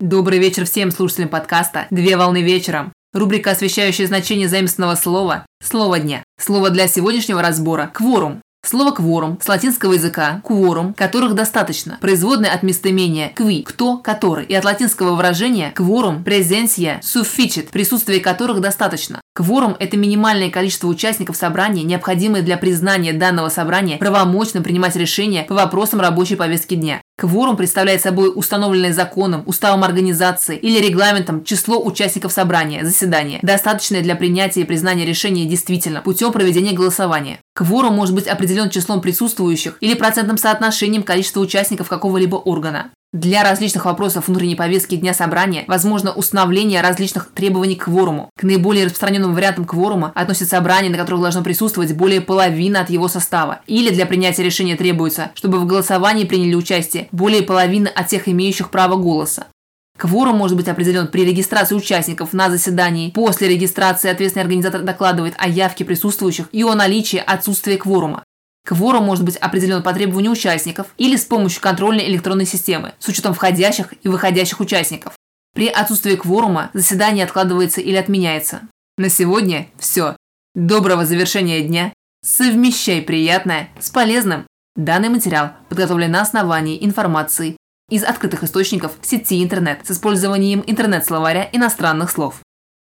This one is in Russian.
Добрый вечер всем слушателям подкаста «Две волны вечером». Рубрика, освещающая значение заимственного слова «Слово дня». Слово для сегодняшнего разбора – «кворум». Слово «кворум» с латинского языка «кворум», которых достаточно, производное от местоимения «кви» – «кто», «который», и от латинского выражения «кворум» – «презенсия», «суффичит», присутствие которых достаточно. Кворум – это минимальное количество участников собрания, необходимое для признания данного собрания правомочным принимать решения по вопросам рабочей повестки дня. Кворум представляет собой установленное законом, уставом организации или регламентом число участников собрания, заседания, достаточное для принятия и признания решения действительно путем проведения голосования. Кворум может быть определен числом присутствующих или процентным соотношением количества участников какого-либо органа. Для различных вопросов внутренней повестки дня собрания возможно установление различных требований к кворуму. К наиболее распространенным вариантам кворума относятся собрания, на которых должно присутствовать более половины от его состава. Или для принятия решения требуется, чтобы в голосовании приняли участие более половины от тех имеющих право голоса. Кворум может быть определен при регистрации участников на заседании. После регистрации ответственный организатор докладывает о явке присутствующих и о наличии отсутствия кворума. Кворум может быть определен по требованию участников или с помощью контрольной электронной системы с учетом входящих и выходящих участников. При отсутствии кворума заседание откладывается или отменяется. На сегодня все. Доброго завершения дня. Совмещай приятное с полезным. Данный материал подготовлен на основании информации из открытых источников сети интернет с использованием интернет-словаря иностранных слов.